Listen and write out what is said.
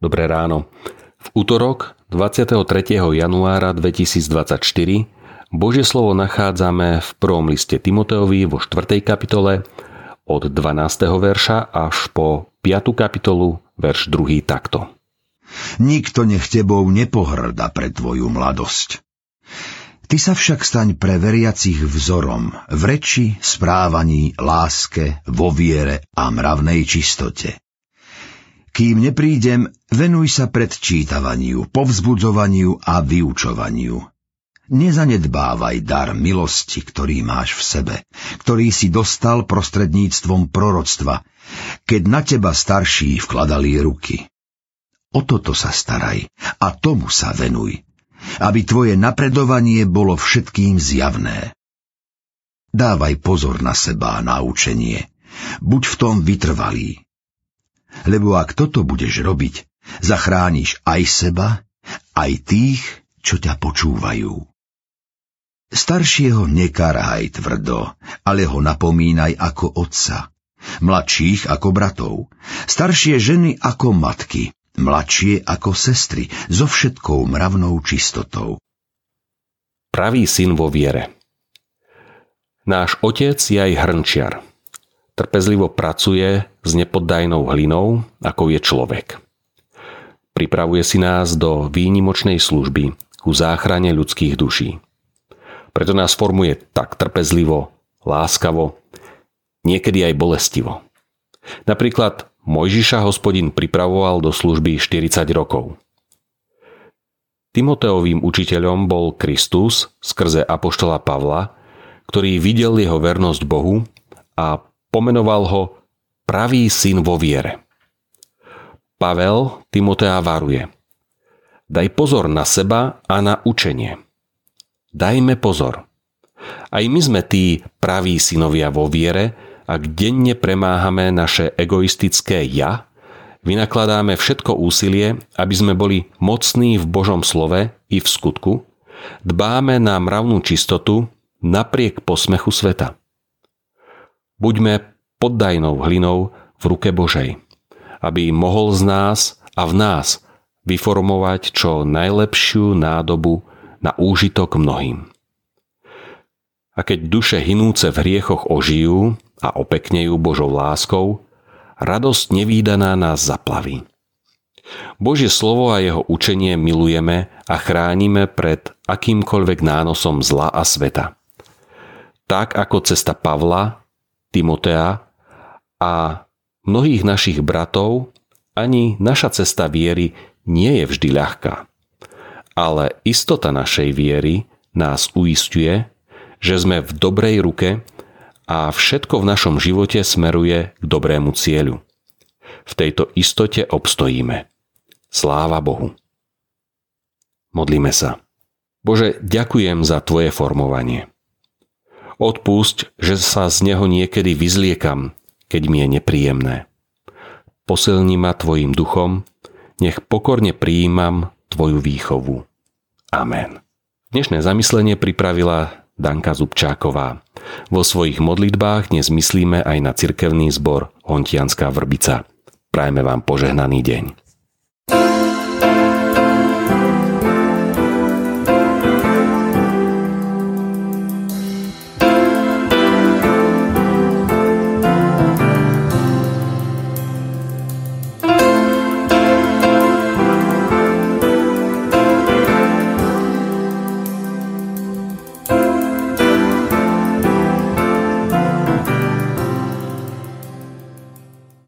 Dobré ráno. V útorok 23. januára 2024 Božie slovo nachádzame v prvom liste Timoteovi vo 4. kapitole od 12. verša až po 5. kapitolu verš 2. takto. Nikto nech tebou nepohrda pre tvoju mladosť. Ty sa však staň pre veriacich vzorom v reči, správaní, láske, vo viere a mravnej čistote. Kým neprídem, venuj sa predčítavaniu, povzbudzovaniu a vyučovaniu. Nezanedbávaj dar milosti, ktorý máš v sebe, ktorý si dostal prostredníctvom proroctva, keď na teba starší vkladali ruky. O toto sa staraj a tomu sa venuj, aby tvoje napredovanie bolo všetkým zjavné. Dávaj pozor na seba a na učenie. Buď v tom vytrvalý. Lebo ak toto budeš robiť, zachrániš aj seba, aj tých, čo ťa počúvajú. Staršieho nekarhaj tvrdo, ale ho napomínaj ako otca. Mladších ako bratov. Staršie ženy ako matky. Mladšie ako sestry. So všetkou mravnou čistotou. Pravý syn vo viere. Náš otec je aj hrnčiar trpezlivo pracuje s nepoddajnou hlinou, ako je človek. Pripravuje si nás do výnimočnej služby ku záchrane ľudských duší. Preto nás formuje tak trpezlivo, láskavo, niekedy aj bolestivo. Napríklad Mojžiša hospodin pripravoval do služby 40 rokov. Timoteovým učiteľom bol Kristus skrze apoštola Pavla, ktorý videl jeho vernosť Bohu a Pomenoval ho pravý syn vo viere. Pavel Timotea varuje. Daj pozor na seba a na učenie. Dajme pozor. Aj my sme tí praví synovia vo viere, ak denne premáhame naše egoistické ja, vynakladáme všetko úsilie, aby sme boli mocní v Božom slove i v skutku, dbáme na mravnú čistotu napriek posmechu sveta. Buďme poddajnou hlinou v ruke Božej, aby mohol z nás a v nás vyformovať čo najlepšiu nádobu na úžitok mnohým. A keď duše hinúce v hriechoch ožijú a opeknejú Božou láskou, radosť nevýdaná nás zaplaví. Božie slovo a jeho učenie milujeme a chránime pred akýmkoľvek nánosom zla a sveta. Tak ako cesta Pavla Timotea a mnohých našich bratov, ani naša cesta viery nie je vždy ľahká. Ale istota našej viery nás uistuje, že sme v dobrej ruke a všetko v našom živote smeruje k dobrému cieľu. V tejto istote obstojíme. Sláva Bohu. Modlíme sa. Bože, ďakujem za Tvoje formovanie. Odpusť, že sa z neho niekedy vyzliekam, keď mi je nepríjemné. Posilni ma Tvojim duchom, nech pokorne prijímam Tvoju výchovu. Amen. Dnešné zamyslenie pripravila Danka Zubčáková. Vo svojich modlitbách dnes myslíme aj na cirkevný zbor Hontianská vrbica. Prajme vám požehnaný deň.